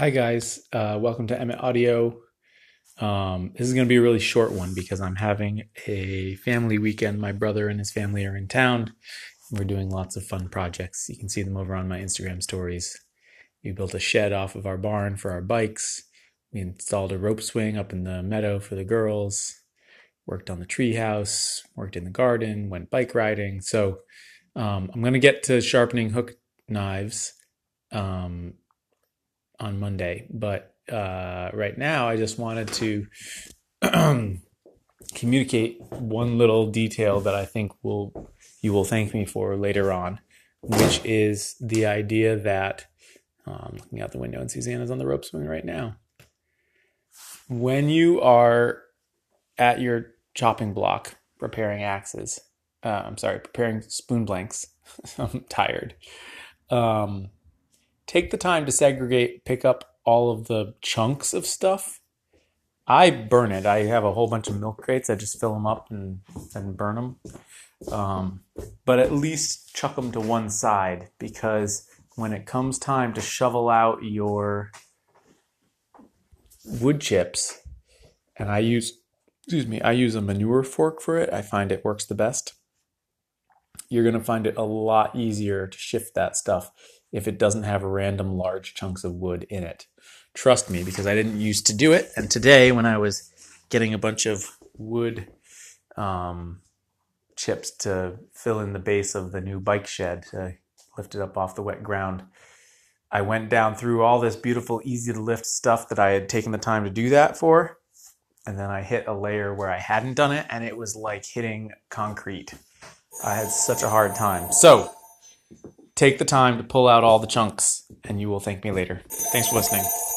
Hi guys, uh, welcome to Emmett Audio. Um, this is going to be a really short one because I'm having a family weekend. My brother and his family are in town. We're doing lots of fun projects. You can see them over on my Instagram stories. We built a shed off of our barn for our bikes. We installed a rope swing up in the meadow for the girls. Worked on the treehouse. Worked in the garden. Went bike riding. So um, I'm going to get to sharpening hook knives. Um, on Monday. But uh, right now, I just wanted to communicate one little detail that I think will you will thank me for later on, which is the idea that um, looking out the window and Susanna's on the rope swing right now. When you are at your chopping block preparing axes, uh, I'm sorry, preparing spoon blanks. I'm tired. Um, take the time to segregate, pick up all of the chunks of stuff. I burn it. I have a whole bunch of milk crates. I just fill them up and, and burn them. Um, but at least chuck them to one side because when it comes time to shovel out your wood chips, and I use, excuse me, I use a manure fork for it. I find it works the best. You're going to find it a lot easier to shift that stuff if it doesn't have random large chunks of wood in it. Trust me, because I didn't used to do it. And today, when I was getting a bunch of wood um, chips to fill in the base of the new bike shed to lift it up off the wet ground, I went down through all this beautiful, easy to lift stuff that I had taken the time to do that for. And then I hit a layer where I hadn't done it, and it was like hitting concrete. I had such a hard time. So, Take the time to pull out all the chunks, and you will thank me later. Thanks for listening.